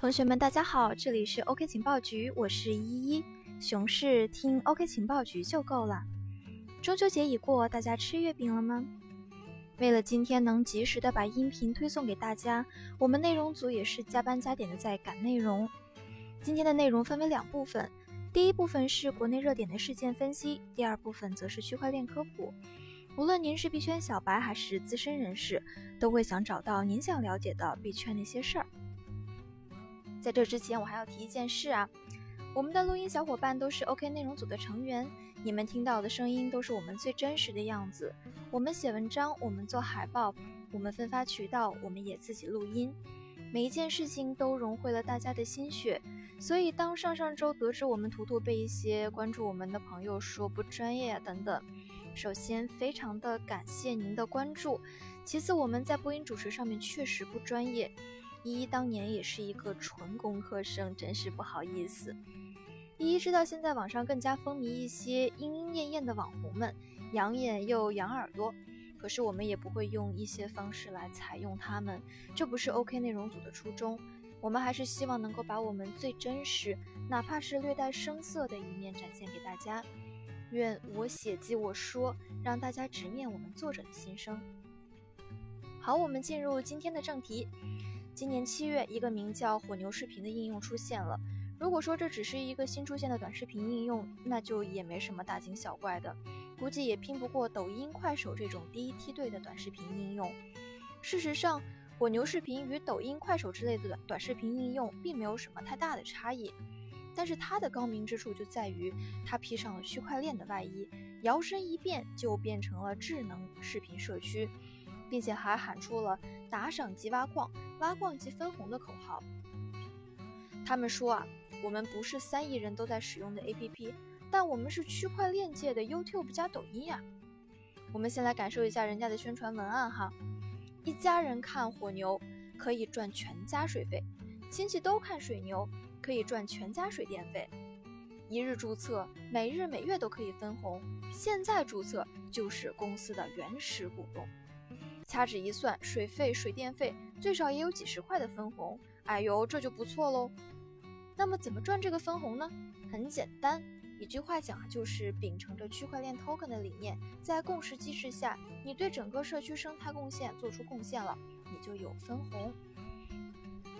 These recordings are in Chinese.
同学们，大家好，这里是 OK 情报局，我是依依。熊市听 OK 情报局就够了。中秋节已过，大家吃月饼了吗？为了今天能及时的把音频推送给大家，我们内容组也是加班加点的在赶内容。今天的内容分为两部分，第一部分是国内热点的事件分析，第二部分则是区块链科普。无论您是币圈小白还是资深人士，都会想找到您想了解的币圈那些事儿。在这之前，我还要提一件事啊，我们的录音小伙伴都是 OK 内容组的成员，你们听到的声音都是我们最真实的样子。我们写文章，我们做海报，我们分发渠道，我们也自己录音，每一件事情都融汇了大家的心血。所以，当上上周得知我们图图被一些关注我们的朋友说不专业啊等等，首先非常的感谢您的关注，其次我们在播音主持上面确实不专业。依依当年也是一个纯工科生，真是不好意思。依依知道现在网上更加风靡一些莺莺燕燕的网红们，养眼又养耳朵，可是我们也不会用一些方式来采用他们，这不是 OK 内容组的初衷。我们还是希望能够把我们最真实，哪怕是略带生涩的一面展现给大家。愿我写即我说，让大家直面我们作者的心声。好，我们进入今天的正题。今年七月，一个名叫火牛视频的应用出现了。如果说这只是一个新出现的短视频应用，那就也没什么大惊小怪的，估计也拼不过抖音、快手这种第一梯队的短视频应用。事实上，火牛视频与抖音、快手之类的短短视频应用并没有什么太大的差异，但是它的高明之处就在于它披上了区块链的外衣，摇身一变就变成了智能视频社区。并且还喊出了“打赏即挖矿，挖矿即分红”的口号。他们说啊，我们不是三亿人都在使用的 APP，但我们是区块链界的 YouTube 加抖音呀。我们先来感受一下人家的宣传文案哈：一家人看火牛可以赚全家水费，亲戚都看水牛可以赚全家水电费。一日注册，每日每月都可以分红，现在注册就是公司的原始股东。掐指一算，水费、水电费最少也有几十块的分红，哎呦，这就不错喽。那么怎么赚这个分红呢？很简单，一句话讲啊，就是秉承着区块链 token 的理念，在共识机制下，你对整个社区生态贡献做出贡献了，你就有分红。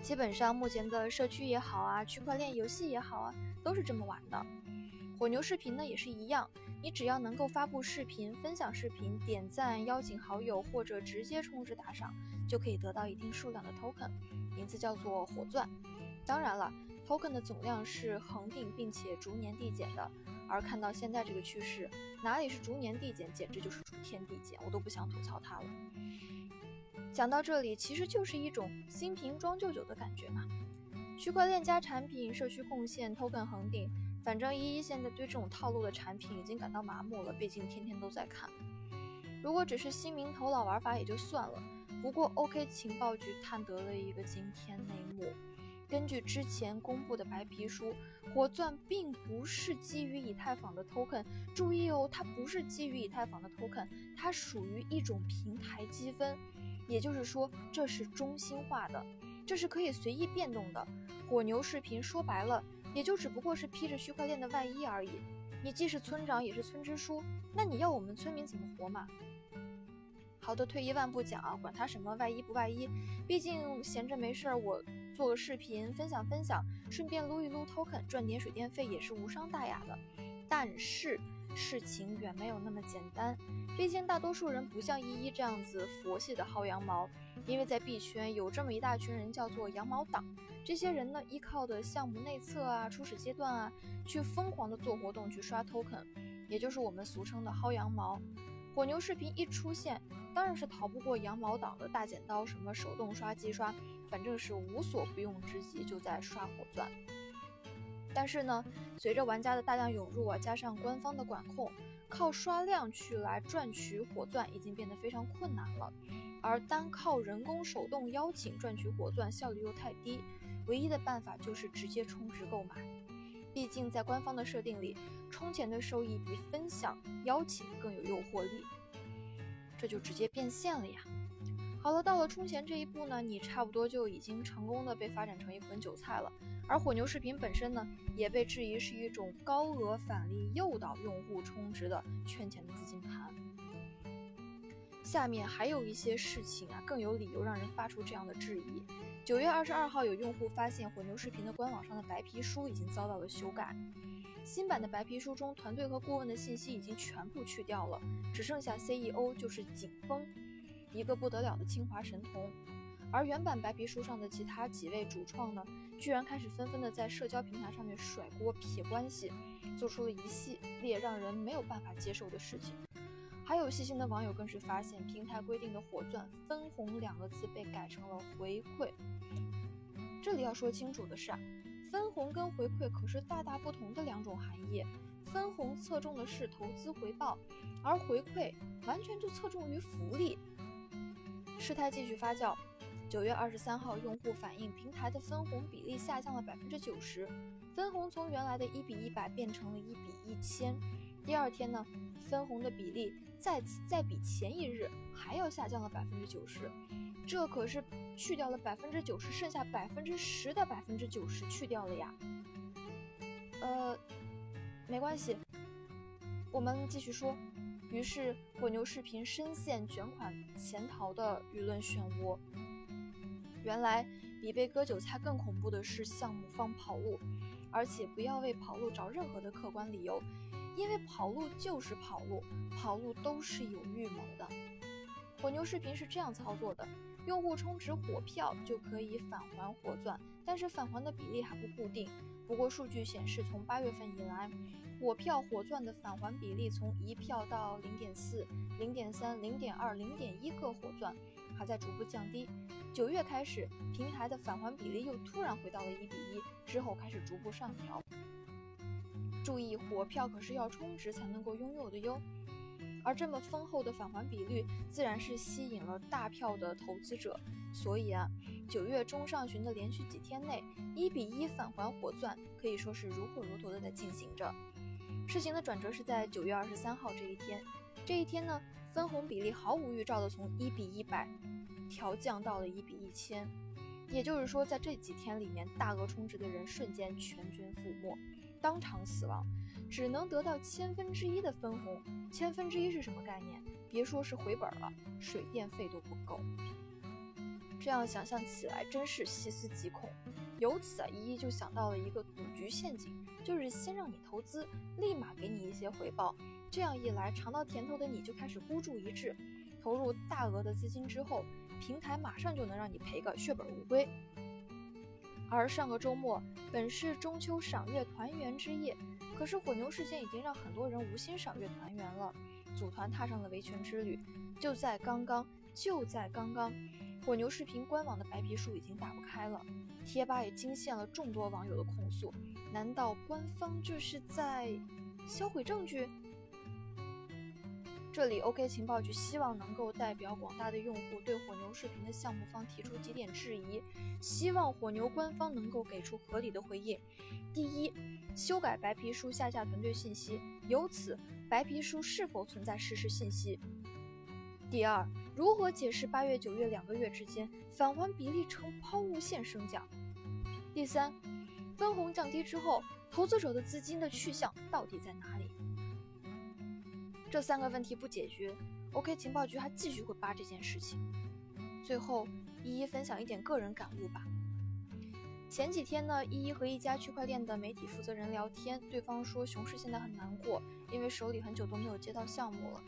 基本上目前的社区也好啊，区块链游戏也好啊，都是这么玩的。火牛视频呢也是一样，你只要能够发布视频、分享视频、点赞、邀请好友或者直接充值打赏，就可以得到一定数量的 token，名字叫做火钻。当然了，token 的总量是恒定并且逐年递减的。而看到现在这个趋势，哪里是逐年递减，简直就是逐天递减，我都不想吐槽它了。讲到这里，其实就是一种新瓶装旧酒的感觉嘛。区块链加产品、社区贡献、token 恒定。反正依依现在对这种套路的产品已经感到麻木了，毕竟天天都在看。如果只是新名头老玩法也就算了，不过 OK 情报局探得了一个惊天内幕。根据之前公布的白皮书，火钻并不是基于以太坊的 token，注意哦，它不是基于以太坊的 token，它属于一种平台积分，也就是说这是中心化的，这是可以随意变动的。火牛视频说白了。也就只不过是披着区块链的外衣而已。你既是村长，也是村支书，那你要我们村民怎么活嘛？好的，退一万步讲啊，管他什么外衣不外衣，毕竟闲着没事儿，我做个视频分享分享，顺便撸一撸 token，赚点水电费也是无伤大雅的。但是。事情远没有那么简单，毕竟大多数人不像依依这样子佛系的薅羊毛，因为在币圈有这么一大群人叫做羊毛党，这些人呢依靠的项目内测啊、初始阶段啊，去疯狂的做活动去刷 token，也就是我们俗称的薅羊毛。火牛视频一出现，当然是逃不过羊毛党的大剪刀，什么手动刷、机刷，反正是无所不用之极，就在刷火钻。但是呢，随着玩家的大量涌入啊，加上官方的管控，靠刷量去来赚取火钻已经变得非常困难了。而单靠人工手动邀请赚取火钻效率又太低，唯一的办法就是直接充值购买。毕竟在官方的设定里，充钱的收益比分享邀请更有诱惑力，这就直接变现了呀。好了，到了充钱这一步呢，你差不多就已经成功的被发展成一捆韭菜了。而火牛视频本身呢，也被质疑是一种高额返利诱导用户充值的圈钱的资金盘。下面还有一些事情啊，更有理由让人发出这样的质疑。九月二十二号，有用户发现火牛视频的官网上的白皮书已经遭到了修改。新版的白皮书中，团队和顾问的信息已经全部去掉了，只剩下 CEO，就是景峰，一个不得了的清华神童。而原版白皮书上的其他几位主创呢，居然开始纷纷的在社交平台上面甩锅撇关系，做出了一系列让人没有办法接受的事情。还有细心的网友更是发现，平台规定的“火钻”分红两个字被改成了“回馈”。这里要说清楚的是啊。分红跟回馈可是大大不同的两种含义。分红侧重的是投资回报，而回馈完全就侧重于福利。事态继续发酵，九月二十三号，用户反映平台的分红比例下降了百分之九十，分红从原来的一比一百变成了一比一千。第二天呢，分红的比例再次再比前一日还要下降了百分之九十。这可是去掉了百分之九十，剩下百分之十的百分之九十去掉了呀。呃，没关系，我们继续说。于是火牛视频深陷卷款潜逃的舆论漩涡。原来比被割韭菜更恐怖的是项目方跑路，而且不要为跑路找任何的客观理由，因为跑路就是跑路，跑路都是有预谋的。火牛视频是这样操作的。用户充值火票就可以返还火钻，但是返还的比例还不固定。不过数据显示，从八月份以来，火票火钻的返还比例从一票到零点四、零点三、零点二、零点一个火钻，还在逐步降低。九月开始，平台的返还比例又突然回到了一比一，之后开始逐步上调。注意，火票可是要充值才能够拥有的哟。而这么丰厚的返还比率，自然是吸引了大票的投资者。所以啊，九月中上旬的连续几天内，一比一返还火钻可以说是如火如荼的在进行着。事情的转折是在九月二十三号这一天，这一天呢，分红比例毫无预兆的从一比一百调降到了一比一千，也就是说，在这几天里面，大额充值的人瞬间全军覆没，当场死亡。只能得到千分之一的分红，千分之一是什么概念？别说是回本了，水电费都不够。这样想象起来真是细思极恐。由此啊，依依就想到了一个赌局陷阱，就是先让你投资，立马给你一些回报。这样一来，尝到甜头的你就开始孤注一掷，投入大额的资金之后，平台马上就能让你赔个血本无归。而上个周末本是中秋赏月团圆之夜。可是火牛事件已经让很多人无心赏月团圆了，组团踏上了维权之旅。就在刚刚，就在刚刚，火牛视频官网的白皮书已经打不开了，贴吧也惊现了众多网友的控诉。难道官方这是在销毁证据？这里 OK 情报局希望能够代表广大的用户对火牛视频的项目方提出几点质疑，希望火牛官方能够给出合理的回应。第一，修改白皮书下架团队信息，由此白皮书是否存在实信息？第二，如何解释八月、九月两个月之间返还比例呈抛物线升降？第三，分红降低之后，投资者的资金的去向到底在哪里？这三个问题不解决，OK 情报局还继续会扒这件事情。最后，一一分享一点个人感悟吧。前几天呢，一一和一家区块链的媒体负责人聊天，对方说熊市现在很难过，因为手里很久都没有接到项目了。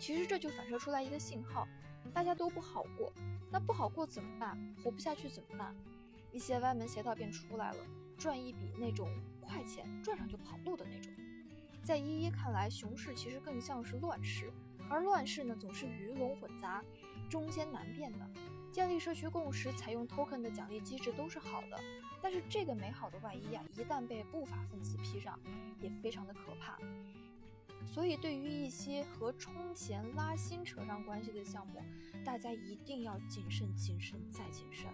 其实这就反射出来一个信号，大家都不好过。那不好过怎么办？活不下去怎么办？一些歪门邪道便出来了，赚一笔那种快钱，赚上就跑路的那种。在依依看来，熊市其实更像是乱世，而乱世呢总是鱼龙混杂，中间难辨的。建立社区共识，采用 token 的奖励机制都是好的，但是这个美好的外衣呀，一旦被不法分子披上，也非常的可怕。所以，对于一些和充钱拉新扯上关系的项目，大家一定要谨慎、谨慎再谨慎。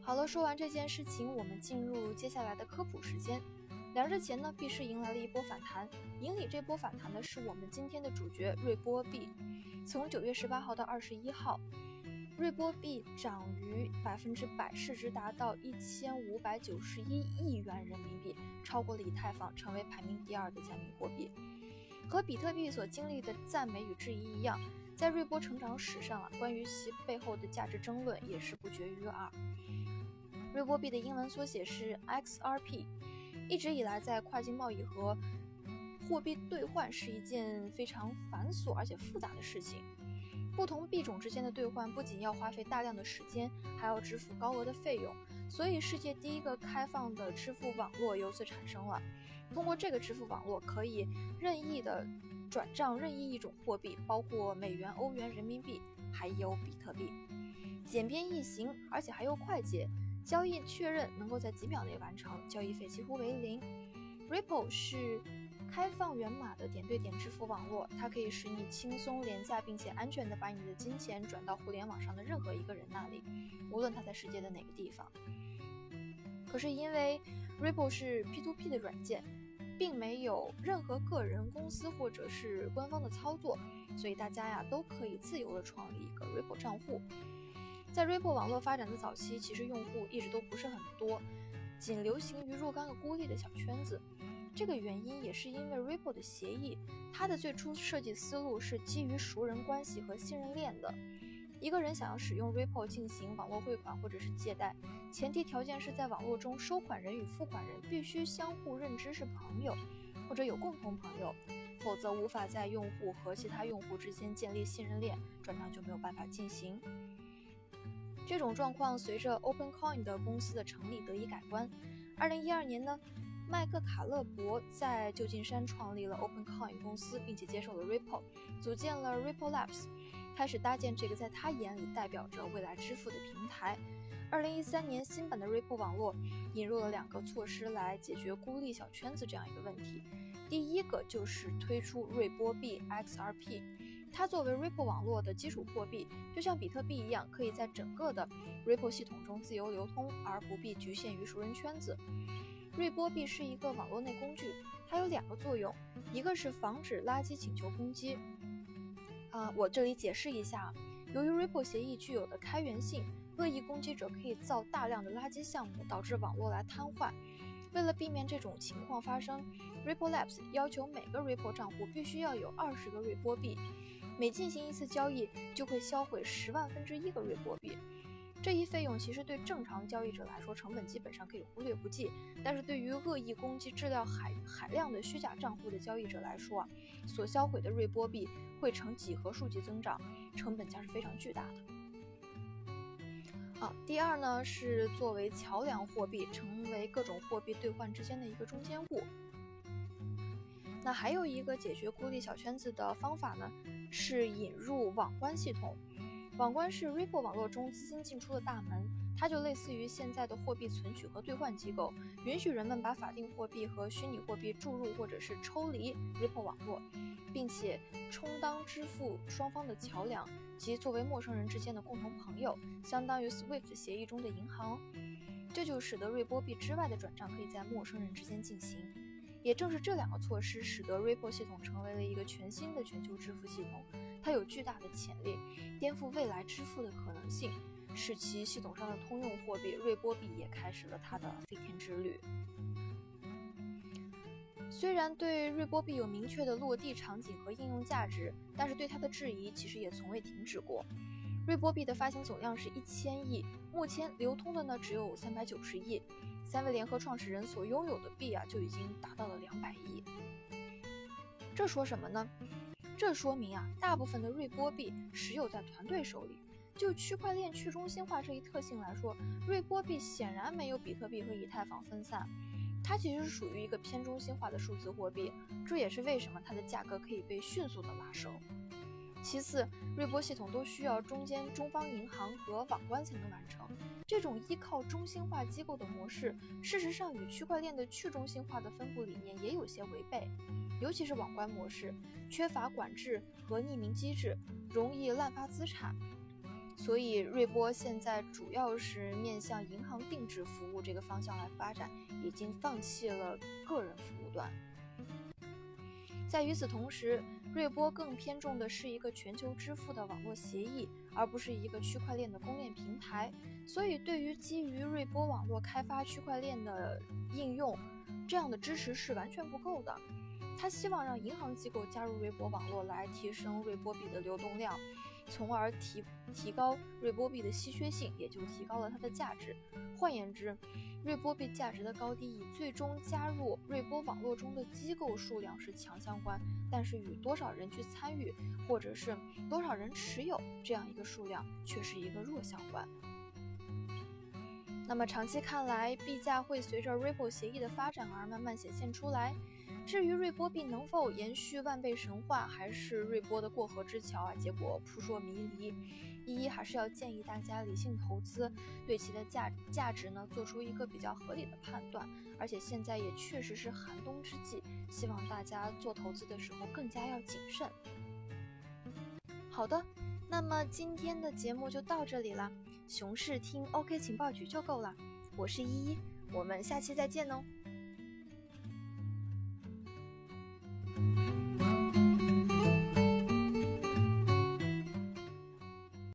好了，说完这件事情，我们进入接下来的科普时间。两日前呢，币市迎来了一波反弹，引领这波反弹的是我们今天的主角瑞波币。从九月十八号到二十一号，瑞波币涨逾百分之百，市值达到一千五百九十一亿元人民币，超过了以太坊，成为排名第二的加密货币。和比特币所经历的赞美与质疑一样，在瑞波成长史上啊，关于其背后的价值争论也是不绝于耳。瑞波币的英文缩写是 XRP，一直以来在跨境贸易和货币兑换是一件非常繁琐而且复杂的事情。不同币种之间的兑换不仅要花费大量的时间，还要支付高额的费用，所以世界第一个开放的支付网络由此产生了。通过这个支付网络，可以任意的转账任意一种货币，包括美元、欧元、人民币，还有比特币，简便易行，而且还又快捷，交易确认能够在几秒内完成，交易费几乎为零。Ripple 是开放源码的点对点支付网络，它可以使你轻松、廉价并且安全的把你的金钱转到互联网上的任何一个人那里，无论他在世界的哪个地方。可是因为 Ripple 是 P2P 的软件。并没有任何个人、公司或者是官方的操作，所以大家呀都可以自由的创立一个 Ripple 账户。在 Ripple 网络发展的早期，其实用户一直都不是很多，仅流行于若干个孤立的小圈子。这个原因也是因为 Ripple 的协议，它的最初设计思路是基于熟人关系和信任链的。一个人想要使用 Ripple 进行网络汇款或者是借贷，前提条件是在网络中收款人与付款人必须相互认知是朋友，或者有共同朋友，否则无法在用户和其他用户之间建立信任链，转账就没有办法进行。这种状况随着 OpenCoin 的公司的成立得以改观。二零一二年呢，麦克卡勒伯在旧金山创立了 OpenCoin 公司，并且接受了 Ripple，组建了 Ripple Labs。开始搭建这个在他眼里代表着未来支付的平台。二零一三年，新版的 Ripple 网络引入了两个措施来解决孤立小圈子这样一个问题。第一个就是推出瑞波币 XRP，它作为 Ripple 网络的基础货币，就像比特币一样，可以在整个的 Ripple 系统中自由流通，而不必局限于熟人圈子。瑞波币是一个网络内工具，它有两个作用，一个是防止垃圾请求攻击。啊，我这里解释一下，由于 Ripple 协议具有的开源性，恶意攻击者可以造大量的垃圾项目，导致网络来瘫痪。为了避免这种情况发生，Ripple Labs 要求每个 Ripple 账户必须要有二十个瑞波币，每进行一次交易就会销毁十万分之一个瑞波币。这一费用其实对正常交易者来说，成本基本上可以忽略不计。但是对于恶意攻击质量海海量的虚假账户的交易者来说，所销毁的瑞波币会呈几何数级增长，成本将是非常巨大的。好，第二呢是作为桥梁货币，成为各种货币兑换之间的一个中间物。那还有一个解决孤立小圈子的方法呢，是引入网关系统。网关是 Ripple 网络中资金进出的大门，它就类似于现在的货币存取和兑换机构，允许人们把法定货币和虚拟货币注入或者是抽离 Ripple 网络，并且充当支付双方的桥梁，及作为陌生人之间的共同朋友，相当于 SWIFT 协议中的银行。这就使得瑞波币之外的转账可以在陌生人之间进行。也正是这两个措施，使得 Ripple 系统成为了一个全新的全球支付系统。它有巨大的潜力，颠覆未来支付的可能性，使其系统上的通用货币瑞波币也开始了它的飞天之旅。虽然对瑞波币有明确的落地场景和应用价值，但是对它的质疑其实也从未停止过。瑞波币的发行总量是一千亿，目前流通的呢只有三百九十亿。三位联合创始人所拥有的币啊，就已经达到了两百亿。这说什么呢？这说明啊，大部分的瑞波币持有在团队手里。就区块链去中心化这一特性来说，瑞波币显然没有比特币和以太坊分散，它其实是属于一个偏中心化的数字货币。这也是为什么它的价格可以被迅速的拉升。其次，瑞波系统都需要中间中方银行和网关才能完成。这种依靠中心化机构的模式，事实上与区块链的去中心化的分布理念也有些违背。尤其是网关模式，缺乏管制和匿名机制，容易滥发资产。所以，瑞波现在主要是面向银行定制服务这个方向来发展，已经放弃了个人服务端。在与此同时，瑞波更偏重的是一个全球支付的网络协议，而不是一个区块链的公链平台。所以，对于基于瑞波网络开发区块链的应用，这样的支持是完全不够的。他希望让银行机构加入瑞波网络，来提升瑞波币的流动量，从而提提高瑞波币的稀缺性，也就提高了它的价值。换言之，瑞波币价值的高低与最终加入瑞波网络中的机构数量是强相关，但是与多少人去参与，或者是多少人持有这样一个数量，却是一个弱相关。那么长期看来，币价会随着 Ripple 协议的发展而慢慢显现出来。至于瑞波币能否延续万倍神话，还是瑞波的过河之桥啊？结果扑朔迷离。一一还是要建议大家理性投资，对其的价价值呢做出一个比较合理的判断。而且现在也确实是寒冬之际，希望大家做投资的时候更加要谨慎。好的，那么今天的节目就到这里了。熊市听 OK 情报局就够了。我是依依，我们下期再见哦。